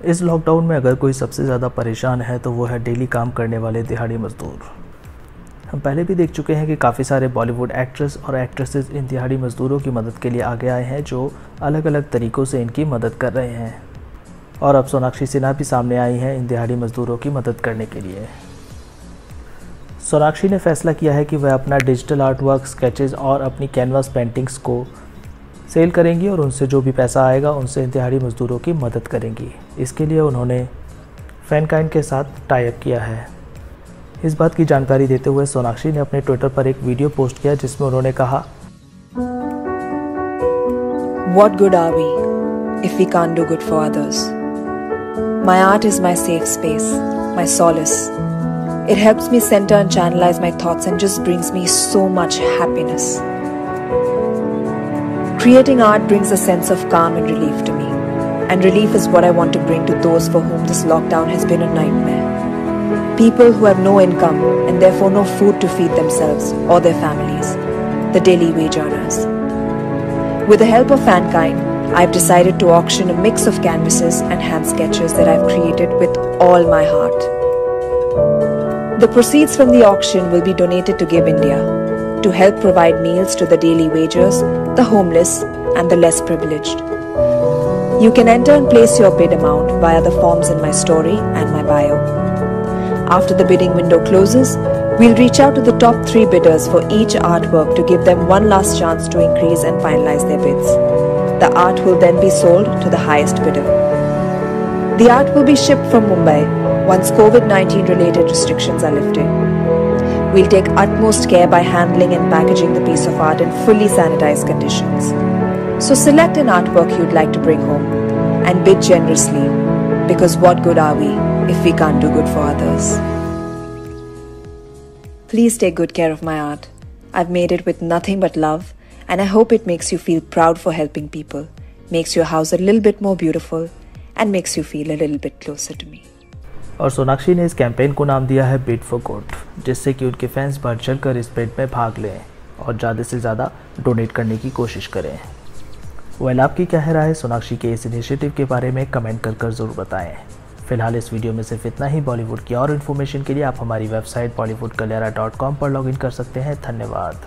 इस लॉकडाउन में अगर कोई सबसे ज़्यादा परेशान है तो वो है डेली काम करने वाले दिहाड़ी मज़दूर। हम पहले भी देख चुके हैं कि काफ़ी सारे बॉलीवुड एक्ट्रेस और एक्ट्रेसेस इन दिहाड़ी मज़दूरों की मदद के लिए आगे आए हैं, जो अलग अलग तरीक़ों से इनकी मदद कर रहे हैं। और अब सोनाक्षी सिन्हा भी सामने आई हैं इन दिहाड़ी मज़दूरों की मदद करने के लिए। सोनाक्षी ने फैसला किया है कि वह अपना डिजिटल आर्ट वर्क स्केचेज़ और अपनी कैनवास पेंटिंग्स को सेल करेंगी और उनसे जो भी पैसा आएगा उनसे दिहाड़ी मज़दूरों की मदद करेंगी इसके लिए उन्होंने फैनकाइन के साथ टाइप किया है इस बात की जानकारी देते हुए सोनाक्षी ने अपने ट्विटर पर एक वीडियो पोस्ट किया जिसमें उन्होंने कहा What good are we if we can't do good for others? My art is my safe space, my solace. It helps me center and channelize my thoughts and just brings me so much happiness. Creating art brings a sense of calm and relief to me. And relief is what I want to bring to those for whom this lockdown has been a nightmare. People who have no income and therefore no food to feed themselves or their families, the daily wage earners. With the help of Fankind, I've decided to auction a mix of canvases and hand sketches that I've created with all my heart. The proceeds from the auction will be donated to Give India to help provide meals to the daily wagers, the homeless, and the less privileged. You can enter and place your bid amount via the forms in my story and my bio. After the bidding window closes, we'll reach out to the top three bidders for each artwork to give them one last chance to increase and finalize their bids. The art will then be sold to the highest bidder. The art will be shipped from Mumbai once COVID 19 related restrictions are lifted. We'll take utmost care by handling and packaging the piece of art in fully sanitized conditions. So select an artwork you'd like to bring home and bid generously because what good are we if we can't do good for others? Please take good care of my art. I've made it with nothing but love, and I hope it makes you feel proud for helping people, makes your house a little bit more beautiful, and makes you feel a little bit closer to me. और सोनाक्षी ने इस campaign को नाम दिया है bit for good जिससे कि उनके फैंस बढ़ चढ़ कर इस बिट में भाग लें और ज़्यादा से ज़्यादा डोनेट करने की कोशिश करें। वेल आपकी क्या है राय? सोनाक्षी के इस इनिशिएटिव के बारे में कमेंट कर कर ज़रूर बताएँ। फ़िलहाल इस वीडियो में सिर्फ़ इतना ही। बॉलीवुड की और इन्फॉर्मेशन के लिए आप हमारी वेबसाइट बॉलीवुड पर लॉगिन कर सकते हैं। धन्यवाद।